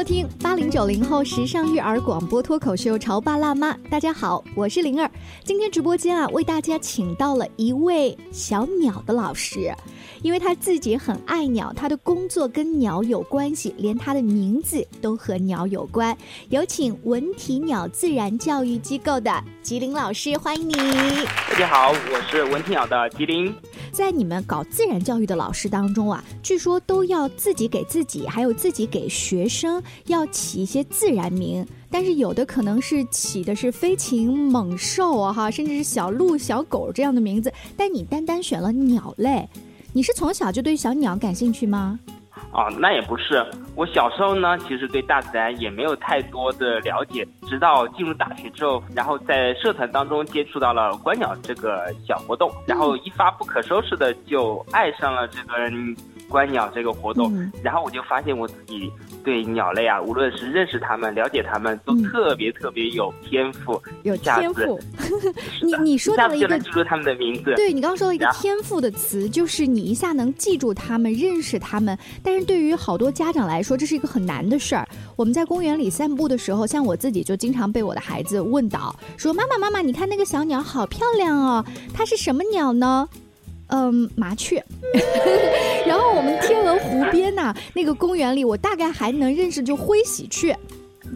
收听八零九零后时尚育儿广播脱口秀《潮爸辣妈》。大家好，我是灵儿。今天直播间啊，为大家请到了一位小鸟的老师，因为他自己很爱鸟，他的工作跟鸟有关系，连他的名字都和鸟有关。有请文体鸟自然教育机构的吉林老师，欢迎你。大家好，我是文体鸟的吉林。在你们搞自然教育的老师当中啊，据说都要自己给自己，还有自己给学生要起一些自然名，但是有的可能是起的是飞禽猛兽啊，哈，甚至是小鹿、小狗这样的名字，但你单单选了鸟类，你是从小就对小鸟感兴趣吗？哦，那也不是。我小时候呢，其实对大自然也没有太多的了解，直到进入大学之后，然后在社团当中接触到了观鸟这个小活动，然后一发不可收拾的就爱上了这个观鸟这个活动，然后我就发现我自己对鸟类啊，无论是认识它们、了解它们，都特别特别有天赋，有天赋。你你说到了一个记住它们的名字，对你刚刚说了一个天赋的词，就是你一下能记住它们、认识它们，但是对于好多家长来说，这是一个很难的事儿。我们在公园里散步的时候，像我自己就经常被我的孩子问到，说妈妈妈妈，你看那个小鸟好漂亮哦，它是什么鸟呢？嗯，麻雀。然后我们天鹅湖边呐，那个公园里，我大概还能认识就灰喜鹊，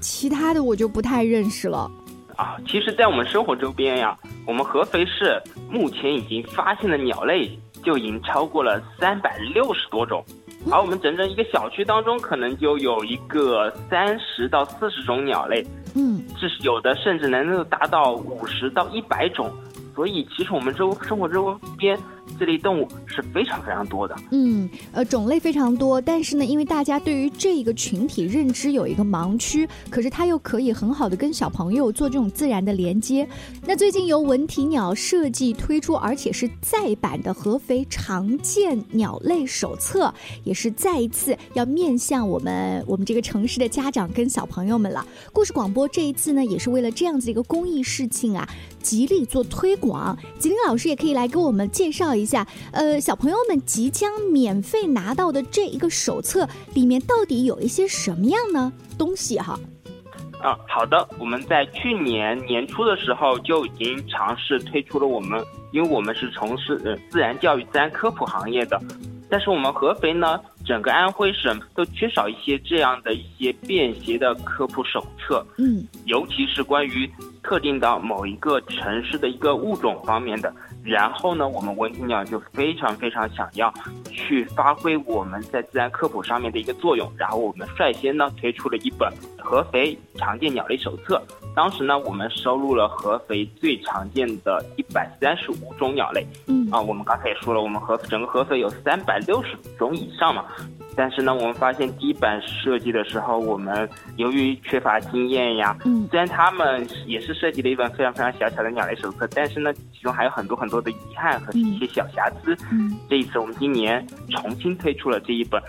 其他的我就不太认识了。啊，其实，在我们生活周边呀，我们合肥市目前已经发现的鸟类就已经超过了三百六十多种，而我们整整一个小区当中，可能就有一个三十到四十种鸟类，嗯，是有的甚至能够达到五十到一百种。所以，其实我们周生活周边。这类动物是非常非常多的，嗯，呃，种类非常多，但是呢，因为大家对于这一个群体认知有一个盲区，可是它又可以很好的跟小朋友做这种自然的连接。那最近由文体鸟设计推出，而且是再版的合肥常见鸟类手册，也是再一次要面向我们我们这个城市的家长跟小朋友们了。故事广播这一次呢，也是为了这样子一个公益事情啊，极力做推广。吉林老师也可以来给我们介绍一。一下，呃，小朋友们即将免费拿到的这一个手册里面到底有一些什么样呢东西哈？啊，好的，我们在去年年初的时候就已经尝试推出了我们，因为我们是从事呃自然教育、自然科普行业的，但是我们合肥呢，整个安徽省都缺少一些这样的一些便携的科普手册，嗯，尤其是关于特定到某一个城市的一个物种方面的。然后呢，我们文体鸟就非常非常想要去发挥我们在自然科普上面的一个作用。然后我们率先呢推出了一本合肥常见鸟类手册。当时呢，我们收录了合肥最常见的一百三十五种鸟类。嗯啊，我们刚才也说了，我们合整个合肥有三百六十种以上嘛。但是呢，我们发现第一版设计的时候，我们由于缺乏经验呀，嗯，虽然他们也是设计了一本非常非常小巧的鸟类手册，但是呢，其中还有很多很多的遗憾和一些小瑕疵。嗯，这一次我们今年重新推出了这一本。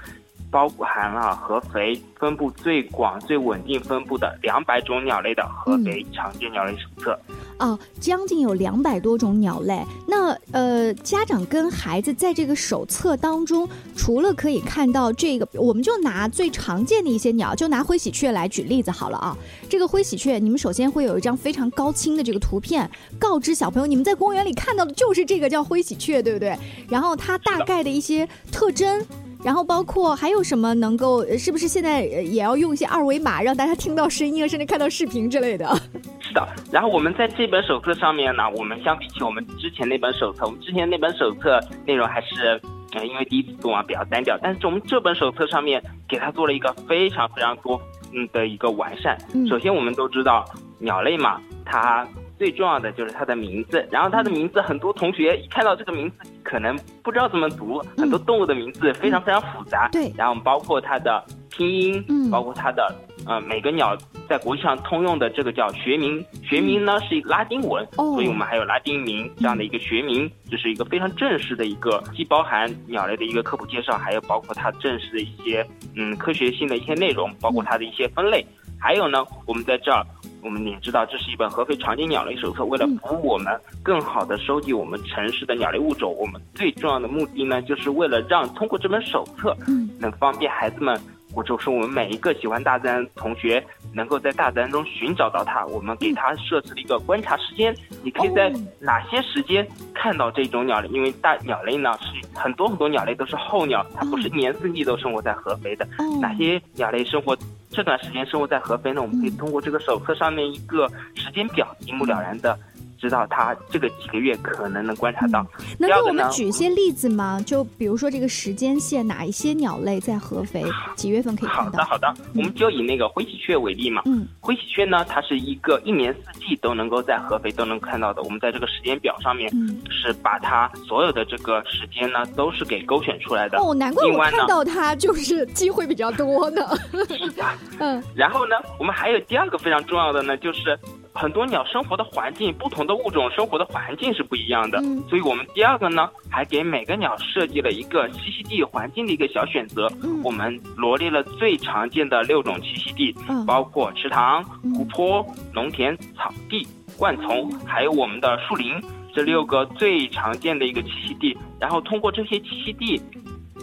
包含了合肥分布最广、最稳定分布的两百种鸟类的合肥常见鸟类手册。哦，将近有两百多种鸟类。那呃，家长跟孩子在这个手册当中，除了可以看到这个，我们就拿最常见的一些鸟，就拿灰喜鹊来举例子好了啊。这个灰喜鹊，你们首先会有一张非常高清的这个图片，告知小朋友，你们在公园里看到的就是这个叫灰喜鹊，对不对？然后它大概的一些特征。然后包括还有什么能够，是不是现在也要用一些二维码，让大家听到声音啊，甚至看到视频之类的？是的。然后我们在这本手册上面呢，我们相比起我们之前那本手册，我们之前那本手册内容还是，呃，因为第一次做嘛比较单调。但是我们这本手册上面给它做了一个非常非常多嗯的一个完善。首先我们都知道鸟类嘛，它。最重要的就是它的名字，然后它的名字很多同学一看到这个名字可能不知道怎么读，很多动物的名字非常非常复杂。对，然后包括它的拼音，嗯，包括它的呃每个鸟在国际上通用的这个叫学名，学名呢是拉丁文，所以我们还有拉丁名这样的一个学名，这是一个非常正式的一个，既包含鸟类的一个科普介绍，还有包括它正式的一些嗯科学性的一些内容，包括它的一些分类，还有呢，我们在这儿。我们也知道，这是一本合肥常见鸟类手册。为了服务我们更好的收集我们城市的鸟类物种，我们最重要的目的呢，就是为了让通过这本手册，能方便孩子们或者说我们每一个喜欢大自然同学，能够在大自然中寻找到它。我们给它设置了一个观察时间，你可以在哪些时间看到这种鸟类？因为大鸟类呢是很多很多鸟类都是候鸟，它不是一年四季都生活在合肥的。哪些鸟类生活这段时间生活在合肥呢？我们可以通过这个手册上面一个时间表，一目了然的。知道它这个几个月可能能观察到，能给我们举一些例子吗？就比如说这个时间线，哪一些鸟类在合肥几月份可以看到？好的，好的，我们就以那个灰喜鹊为例嘛。嗯，灰喜鹊呢，它是一个一年四季都能够在合肥都能看到的。我们在这个时间表上面是把它所有的这个时间呢都是给勾选出来的。哦，难怪我看到它就是机会比较多呢。是的，嗯。然后呢，我们还有第二个非常重要的呢，就是。很多鸟生活的环境，不同的物种生活的环境是不一样的，所以我们第二个呢，还给每个鸟设计了一个栖息地环境的一个小选择。我们罗列了最常见的六种栖息地，包括池塘、湖泊、农田、草地、灌丛，还有我们的树林，这六个最常见的一个栖息地。然后通过这些栖息地。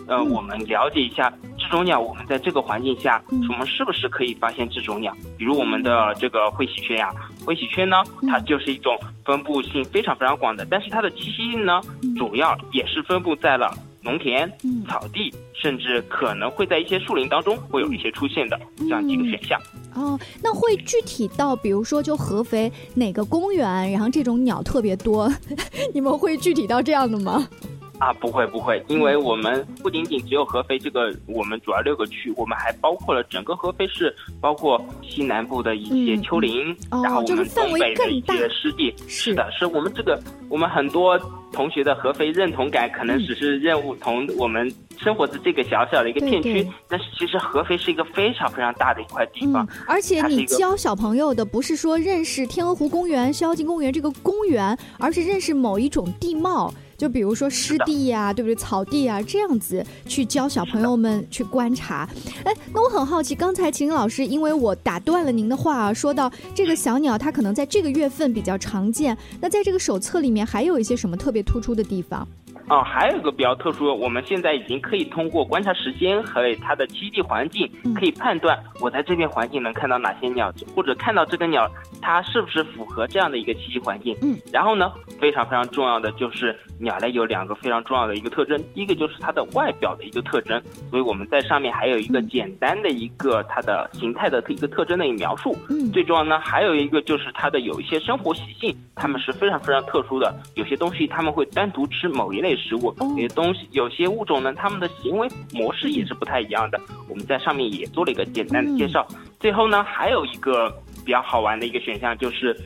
呃，我们了解一下这种鸟，我们在这个环境下，我们是不是可以发现这种鸟？比如我们的这个灰喜鹊呀，灰喜鹊呢，它就是一种分布性非常非常广的，但是它的栖息地呢，主要也是分布在了农田、草地，甚至可能会在一些树林当中会有一些出现的这样几个选项。哦，那会具体到，比如说就合肥哪个公园，然后这种鸟特别多，你们会具体到这样的吗？啊，不会不会，因为我们不仅仅只有合肥这个我们主要六个区，我们还包括了整个合肥市，包括西南部的一些丘陵，然后我们东北的一些湿地。是的，是我们这个我们很多同学的合肥认同感，可能只是任务同我们生活的这个小小的一个片区，但是其实合肥是一个非常非常大的一块地方。而且你教小朋友的不是说认识天鹅湖公园、逍遥津公园这个公园，而是认识某一种地貌。就比如说湿地呀，对不对？草地啊，这样子去教小朋友们去观察。哎，那我很好奇，刚才秦老师因为我打断了您的话啊，说到这个小鸟，它可能在这个月份比较常见。那在这个手册里面还有一些什么特别突出的地方？哦，还有一个比较特殊，我们现在已经可以通过观察时间和它的栖地环境，可以判断我在这片环境能看到哪些鸟，或者看到这个鸟它是不是符合这样的一个栖息环境。嗯，然后呢，非常非常重要的就是鸟类有两个非常重要的一个特征，第一个就是它的外表的一个特征，所以我们在上面还有一个简单的一个它的形态的一个特征的一个描述。嗯，最重要呢，还有一个就是它的有一些生活习性，它们是非常非常特殊的，有些东西它们会单独吃某一类。食物有些东西，有些物种呢，它们的行为模式也是不太一样的。我们在上面也做了一个简单的介绍。最后呢，还有一个比较好玩的一个选项，就是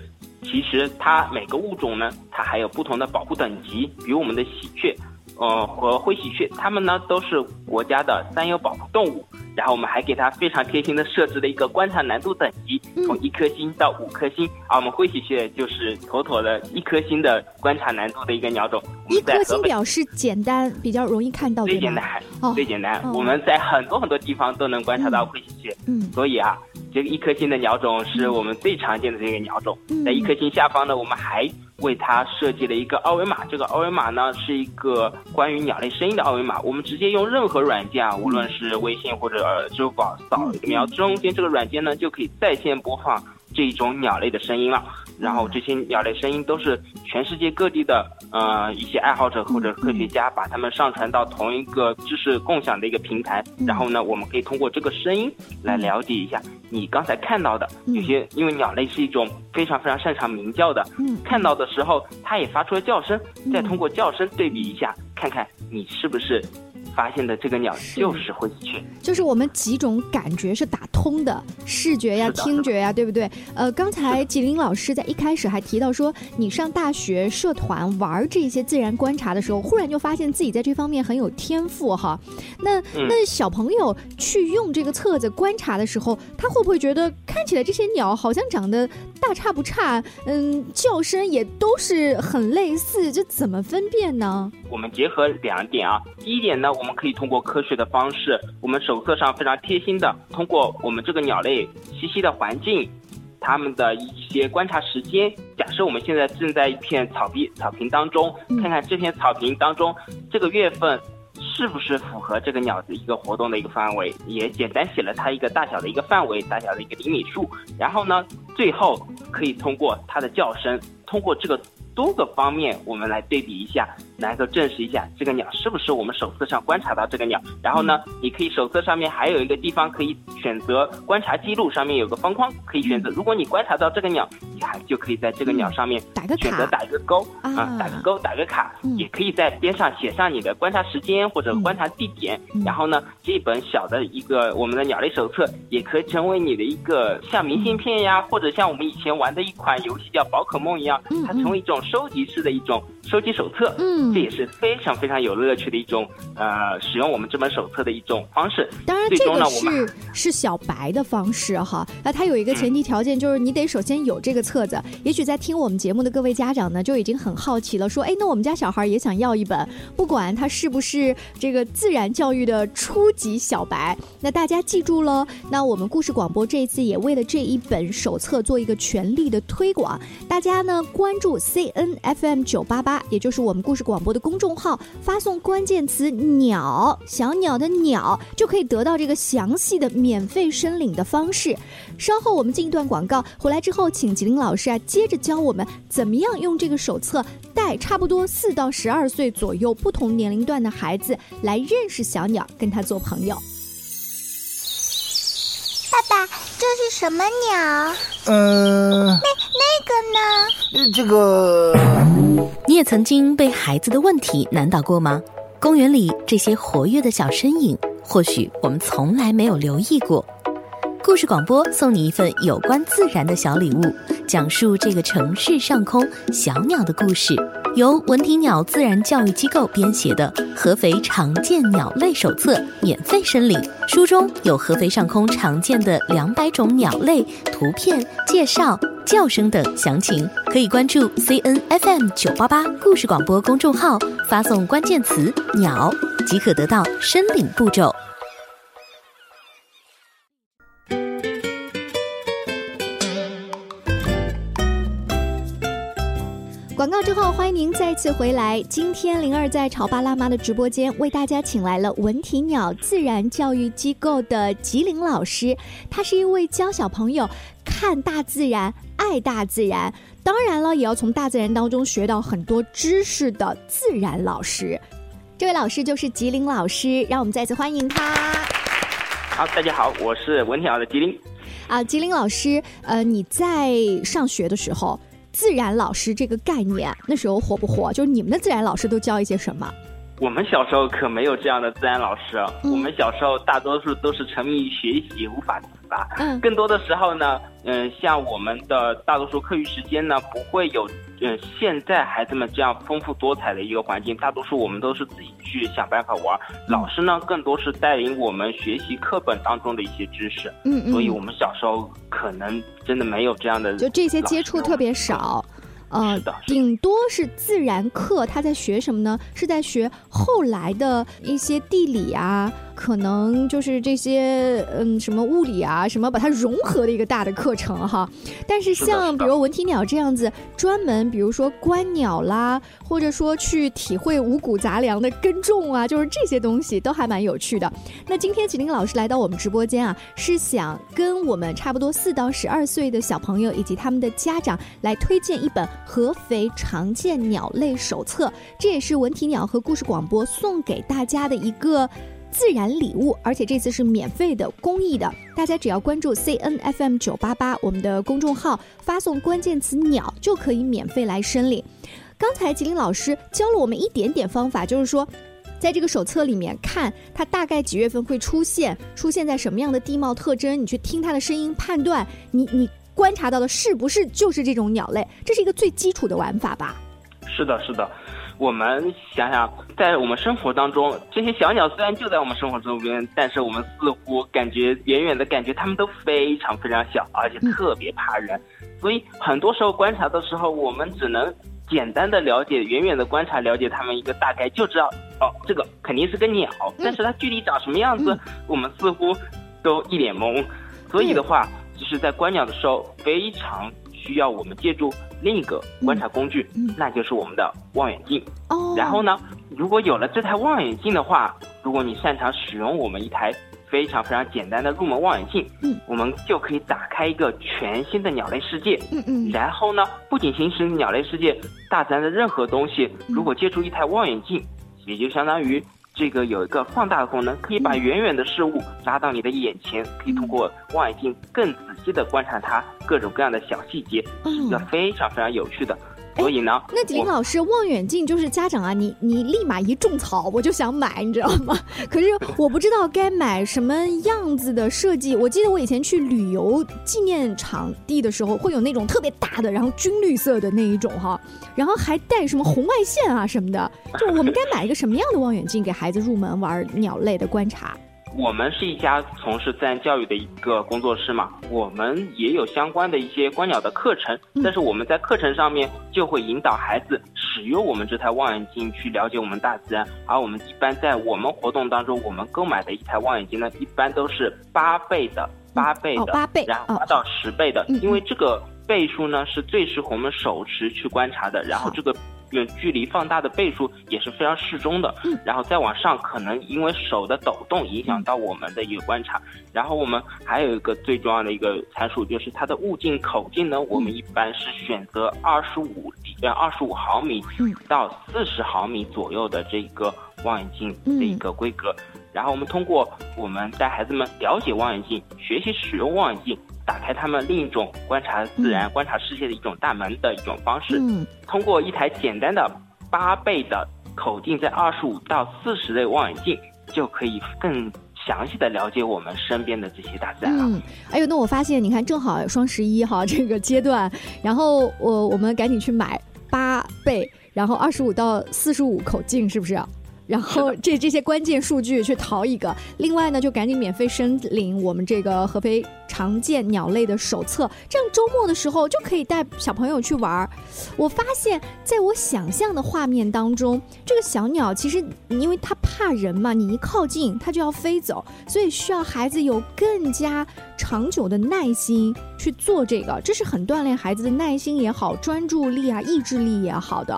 其实它每个物种呢，它还有不同的保护等级。比如我们的喜鹊，呃，和灰喜鹊，它们呢都是国家的三有保护动物。然后我们还给它非常贴心的设置了一个观察难度等级，从一颗星到五颗星。而我们灰喜鹊就是妥妥的一颗星的观察难度的一个鸟种。一颗星表示简单，比较容易看到。最简单，最简单。我们在很多很多地方都能观察到灰喜鹊。嗯，所以啊，这个一颗星的鸟种是我们最常见的这个鸟种。在一颗星下方呢，我们还。为它设计了一个二维码，这个二维码呢是一个关于鸟类声音的二维码。我们直接用任何软件啊，无论是微信或者支付宝扫描中间这个软件呢，就可以在线播放这种鸟类的声音了。然后这些鸟类声音都是全世界各地的呃一些爱好者或者科学家把它们上传到同一个知识共享的一个平台。然后呢，我们可以通过这个声音来了解一下你刚才看到的有些，因为鸟类是一种非常非常擅长鸣叫的，看到的时候它也发出了叫声，再通过叫声对比一下，看看你是不是。发现的这个鸟就是灰喜鹊，就是我们几种感觉是打通的，视觉呀、听觉呀，对不对？呃，刚才吉林老师在一开始还提到说，你上大学社团玩这些自然观察的时候，忽然就发现自己在这方面很有天赋哈。那那小朋友去用这个册子观察的时候，他会不会觉得看起来这些鸟好像长得大差不差？嗯，叫声也都是很类似，这怎么分辨呢？我们结合两点啊，第一点呢，我。我们可以通过科学的方式，我们手册上非常贴心的，通过我们这个鸟类栖息的环境，它们的一些观察时间。假设我们现在正在一片草地草坪当中，看看这片草坪当中这个月份是不是符合这个鸟的一个活动的一个范围，也简单写了它一个大小的一个范围，大小的一个厘米数。然后呢，最后可以通过它的叫声，通过这个。多个方面，我们来对比一下，来够证实一下这个鸟是不是我们手册上观察到这个鸟。然后呢，你可以手册上面还有一个地方可以选择观察记录，上面有个方框可以选择。如果你观察到这个鸟，你还就可以在这个鸟上面选择打一个勾啊，打个勾，打个卡，也可以在边上写上你的观察时间或者观察地点。然后呢，这本小的一个我们的鸟类手册也可以成为你的一个像明信片呀，或者像我们以前玩的一款游戏叫宝可梦一样，它成为一种。收集式的一种收集手册，嗯，这也是非常非常有乐趣的一种呃，使用我们这本手册的一种方式。当然，这个是是小白的方式哈。那它有一个前提条件，就是你得首先有这个册子。也许在听我们节目的各位家长呢，就已经很好奇了，说，哎，那我们家小孩也想要一本，不管他是不是这个自然教育的初级小白，那大家记住喽。那我们故事广播这一次也为了这一本手册做一个全力的推广，大家呢关注 C。N F M 九八八，也就是我们故事广播的公众号，发送关键词“鸟”，小鸟的鸟，就可以得到这个详细的免费申领的方式。稍后我们进一段广告，回来之后，请吉林老师啊，接着教我们怎么样用这个手册带差不多四到十二岁左右不同年龄段的孩子来认识小鸟，跟他做朋友。爸爸，这是什么鸟？嗯，那那个呢？这个，你也曾经被孩子的问题难倒过吗？公园里这些活跃的小身影，或许我们从来没有留意过。故事广播送你一份有关自然的小礼物，讲述这个城市上空小鸟的故事。由文体鸟自然教育机构编写的《合肥常见鸟类手册》免费申领，书中有合肥上空常见的两百种鸟类图片介绍、叫声等详情。可以关注 C N F M 九八八故事广播公众号，发送关键词“鸟”即可得到申领步骤。欢迎您再次回来。今天灵儿在潮爸辣妈的直播间为大家请来了文体鸟自然教育机构的吉林老师，他是一位教小朋友看大自然、爱大自然，当然了，也要从大自然当中学到很多知识的自然老师。这位老师就是吉林老师，让我们再次欢迎他。好，大家好，我是文体鸟的吉林。啊，吉林老师，呃，你在上学的时候。自然老师这个概念那时候火不火？就是你们的自然老师都教一些什么？我们小时候可没有这样的自然老师，我们小时候大多数都是沉迷于学习，无法自拔。嗯，更多的时候呢，嗯，像我们的大多数课余时间呢，不会有。嗯，现在孩子们这样丰富多彩的一个环境，大多数我们都是自己去想办法玩。老师呢，更多是带领我们学习课本当中的一些知识。嗯嗯。所以我们小时候可能真的没有这样的，就这些接触特别少。呃，顶多是自然课，他在学什么呢？是在学后来的一些地理啊。可能就是这些，嗯，什么物理啊，什么把它融合的一个大的课程哈。但是像比如文体鸟这样子，专门比如说观鸟啦，或者说去体会五谷杂粮的耕种啊，就是这些东西都还蛮有趣的。那今天启林老师来到我们直播间啊，是想跟我们差不多四到十二岁的小朋友以及他们的家长来推荐一本合肥常见鸟类手册，这也是文体鸟和故事广播送给大家的一个。自然礼物，而且这次是免费的、公益的。大家只要关注 C N F M 九八八我们的公众号，发送关键词“鸟”就可以免费来申领。刚才吉林老师教了我们一点点方法，就是说，在这个手册里面看它大概几月份会出现，出现在什么样的地貌特征，你去听它的声音，判断你你观察到的是不是就是这种鸟类，这是一个最基础的玩法吧？是的，是的。我们想想，在我们生活当中，这些小鸟虽然就在我们生活周边，但是我们似乎感觉远远的感觉它们都非常非常小，而且特别怕人。所以很多时候观察的时候，我们只能简单的了解，远远的观察了解它们一个大概，就知道哦，这个肯定是个鸟，但是它具体长什么样子，我们似乎都一脸懵。所以的话，就是在观鸟的时候非常。需要我们借助另一个观察工具，嗯那就是我们的望远镜。哦，然后呢，如果有了这台望远镜的话，如果你擅长使用我们一台非常非常简单的入门望远镜，嗯，我们就可以打开一个全新的鸟类世界。嗯嗯。然后呢，不仅行使鸟类世界，大自然的任何东西，嗯。如果借助一台望远镜，也就相当于这个有一个放大的功能，可以把嗯远远的事物拉到你的眼前，可以通过望远镜更仔细的观察它各种各样的小细节，是一个嗯。非常非常有趣的。哎所以呢，那景林老师，望远镜就是家长啊，你你立马一种草，我就想买，你知道吗？可是我不知道该买什么样子的设计。我记得我以前去旅游纪念场地的时候，会有那种特别大的，然后军绿色的那一种哈，然后还带什么红外线啊什么的。就我们该买一个什么样的望远镜给孩子入门玩鸟类的观察？我们是一家从事自然教育的一个工作室嘛，我们也有相关的一些观鸟的课程，嗯。但是我们在课程上面就会引导孩子使用我们这台望远镜去了解我们大自然，而我们一般在我们活动当中，我们购买的一台望远镜呢，一般都是八倍的，八倍的，哦八倍哦然后八到十倍的，因为这个倍数呢是最适合我们手持去观察的，然后这个。远距离放大的倍数也是非常适中的，嗯。然后再往上，可能因为手的抖动影响到我们的一个观察，然后我们还有一个最重要的一个参数，就是它的物镜口径呢，我们一般是选择二十五呃二十五毫米嗯。到四十毫米左右的这个望远镜的一个规格。然后我们通过我们带孩子们了解望远镜，学习使用望远镜，打开他们另一种观察自然、观察世界的一种大门的一种方式。嗯通过一台简单的八倍的口径在二十五到四十的望远镜，就可以更详细的了解我们身边的这些大自然了。嗯，哎呦，那我发现，你看，正好双十一哈 这个阶段，然后我我们赶紧去买八倍，然后二十五到四十五口径，是不是？然后这这些关键数据去淘一个，另外呢，就赶紧免费申领我们这个合肥常见鸟类的手册，这样周末的时候就可以带小朋友去玩儿。我发现，在我想象的画面当中，这个小鸟其实因为它怕人嘛，你一靠近它就要飞走，所以需要孩子有更加长久的耐心去做这个，这是很锻炼孩子的耐心也好、专注力啊、意志力也好的。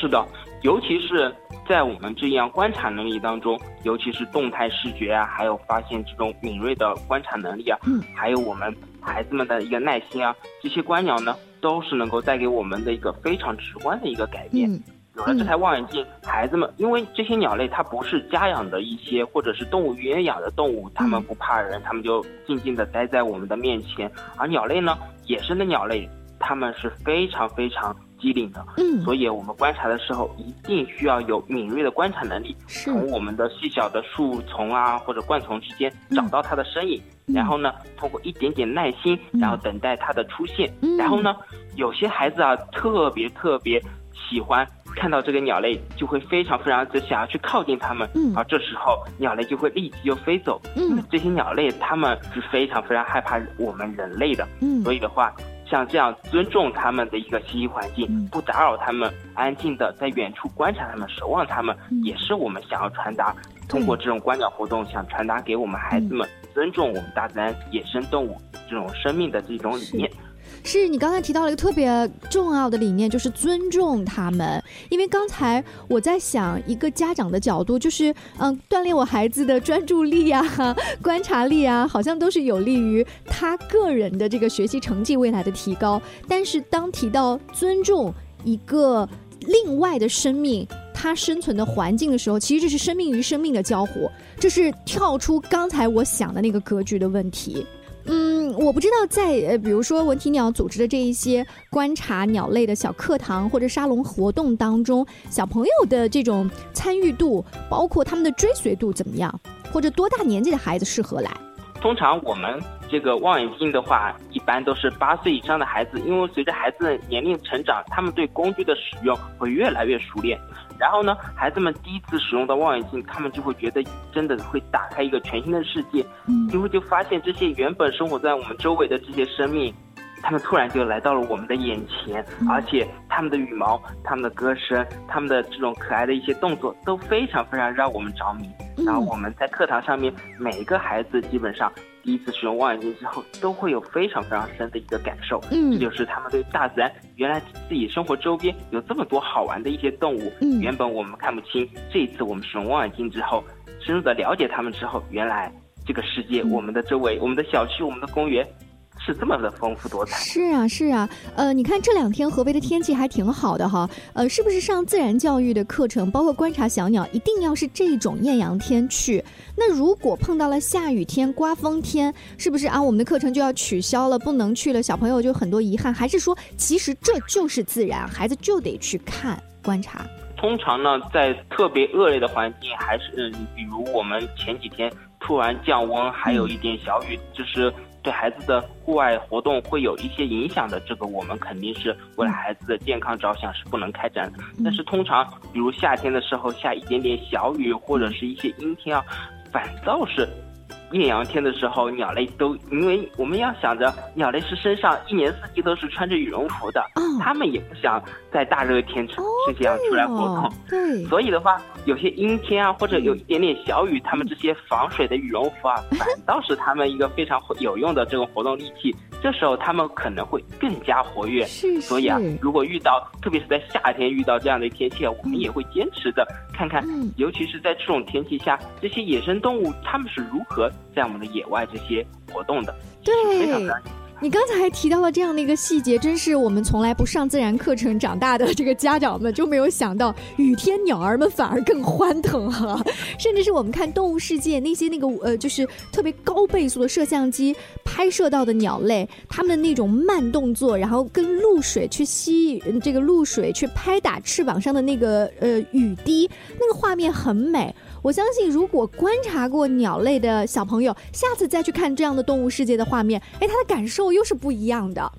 是的，尤其是在我们这样观察能力当中，尤其是动态视觉啊，还有发现这种敏锐的观察能力啊，嗯还有我们孩子们的一个耐心啊，这些观鸟呢，都是能够带给我们的一个非常直观的一个改变。嗯有了这台望远镜，孩子们因为这些鸟类它不是家养的一些或者是动物园养的动物，它们不怕人，它们就静静的待在我们的面前。而鸟类呢，野生的鸟类，它们是非常非常机灵的，嗯，所以我们观察的时候一定需要有敏锐的观察能力，从我们的细小的树丛啊或者灌丛之间嗯。找到它的身影，嗯。然后呢，通过一点点耐心，嗯。然后等待它的出现，嗯。然后呢，有些孩子啊特别特别喜欢看到这个鸟类，就会非常非常的想要去靠近它们，嗯。而这时候鸟类就会立即就飞走。嗯。这些鸟类它们是非常非常害怕我们人类的，嗯。所以的话，像这样尊重他们的一个栖息环境，嗯。不打扰他们，安静的在远处观察他们、守望他们，嗯也是我们想要传达，通过这种观鸟活动，想传达给我们孩子们、尊重我们大自然、野生动物这种生命的这种理念。是你刚才提到了一个特别重要的理念，就是尊重他们。因为刚才我在想，一个家长的角度，就是嗯，锻炼我孩子的专注力啊、观察力啊，好像都是有利于他个人的这个学习成绩未来的提高。但是当提到尊重一个另外的生命，他生存的环境的时候，其实这是生命与生命的交互，这是跳出刚才我想的那个格局的问题。我不知道在呃，比如说文体鸟组织的这一些观察鸟类的小课堂或者沙龙活动当中，小朋友的这种参与度，包括他们的追随度怎么样，或者多大年纪的孩子适合来？通常我们这个望远镜的话，一般都是八岁以上的孩子，因为随着孩子的年龄成长，他们对工具的使用会越来越熟练。然后呢，孩子们第一次使用到望远镜，他们就会觉得真的会打开一个全新的世界，嗯。因为就发现这些原本生活在我们周围的这些生命，他们突然就来到了我们的眼前，嗯。而且他们的羽毛、他们的歌声、他们的这种可爱的一些动作，都非常非常让我们着迷。嗯。然后我们在课堂上面，每一个孩子基本上第一次使用望远镜之后，都会有非常非常深的一个感受。嗯。这就是他们对大自然原来自己生活周边有这么多好玩的一些动物，嗯。原本我们看不清，这一次我们使用望远镜之后，深入的了解他们之后，原来这个世界、嗯。我们的周围、我们的小区、我们的公园是这么的丰富多彩。是啊，是啊，呃，你看这两天合肥的天气还挺好的哈，呃，是不是上自然教育的课程，包括观察小鸟，一定要是这种艳阳天去？那如果碰到了下雨天、刮风天，是不是啊，我们的课程就要取消了，不能去了？小朋友就很多遗憾，还是说其实这就是自然，孩子就得去看观察？通常呢，在特别恶劣的环境，还是嗯，比如我们前几天突然降温，还有一点小雨，就是对孩子的户外活动会有一些影响的。这个我们肯定是为了孩子的健康着想，是不能开展的。但是通常，比如夏天的时候下一点点小雨，或者是一些阴天啊，反倒是。艳阳天的时候，鸟类都因为我们要想着，鸟类是身上一年四季都是穿着羽绒服的，哦，它们也不想在大热天这这样出来活动。哦对，所以的话，有些阴天啊，或者有一点点小雨，他们这些防水的羽绒服啊，反倒是他们一个非常有用的这种活动利器。这时候他们可能会更加活跃。是所以啊，如果遇到，特别是在夏天遇到这样的天气啊，我们也会坚持的看看，嗯。尤其是在这种天气下，这些野生动物它们是如何在我们的野外这些活动的，对是非常非常你刚才还提到了这样的一个细节，真是我们从来不上自然课程长大的这个家长们就没有想到，雨天鸟儿们反而更欢腾哈、甚至是我们看《动物世界》那些那个呃，就是特别高倍速的摄像机拍摄到的鸟类，它们的那种慢动作，然后跟露水去吸呃这个露水去拍打翅膀上的那个呃雨滴，那个画面很美。我相信，如果观察过鸟类的小朋友，下次再去看这样的动物世界的画面，哎，他的感受又是不一样的。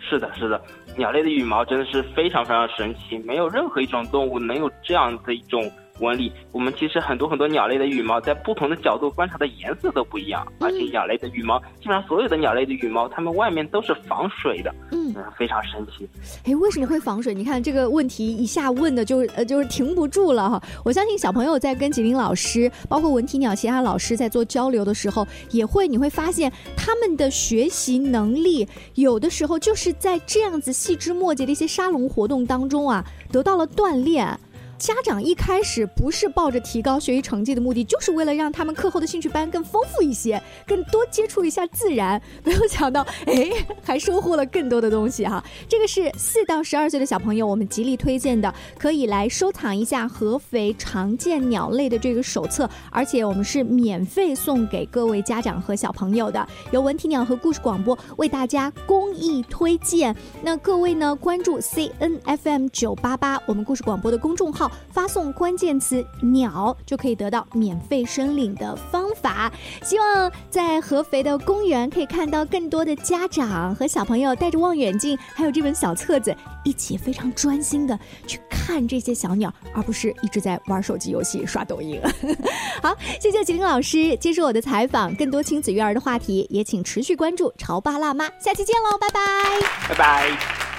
是的，是的，鸟类的羽毛真的是非常非常神奇，没有任何一种动物能有这样的一种纹理。我们其实很多很多鸟类的羽毛，在不同的角度观察的颜色都不一样，而且鸟类的羽毛，基本上所有的鸟类的羽毛，它们外面都是防水的，嗯，嗯，非常神奇。哎，为什么会防水？你看这个问题一下问的就呃就是停不住了哈。我相信小朋友在跟吉林老师，包括文体鸟其他老师在做交流的时候，也会你会发现他们的学习能力有的时候就是在这样子细枝末节的一些沙龙活动当中啊得到了锻炼。家长一开始不是抱着提高学习成绩的目的，就是为了让他们课后的兴趣班更丰富一些，更多接触一下自然。没有想到，哎，还收获了更多的东西哈。这个是四到十二岁的小朋友，我们极力推荐的，可以来收藏一下合肥常见鸟类的这个手册，而且我们是免费送给各位家长和小朋友的，由文体鸟和故事广播为大家公益推荐。那各位呢，关注 C N F M 九八八我们故事广播的公众号，发送关键词“鸟”就可以得到免费申领的方法。希望在合肥的公园可以看到更多的家长和小朋友带着望远镜，还有这本小册子，一起非常专心的去看这些小鸟，而不是一直在玩手机游戏、刷抖音。好，谢谢吉林老师接受我的采访，更多亲子育儿的话题，也请持续关注潮爸辣妈，下期见喽，拜拜。拜拜。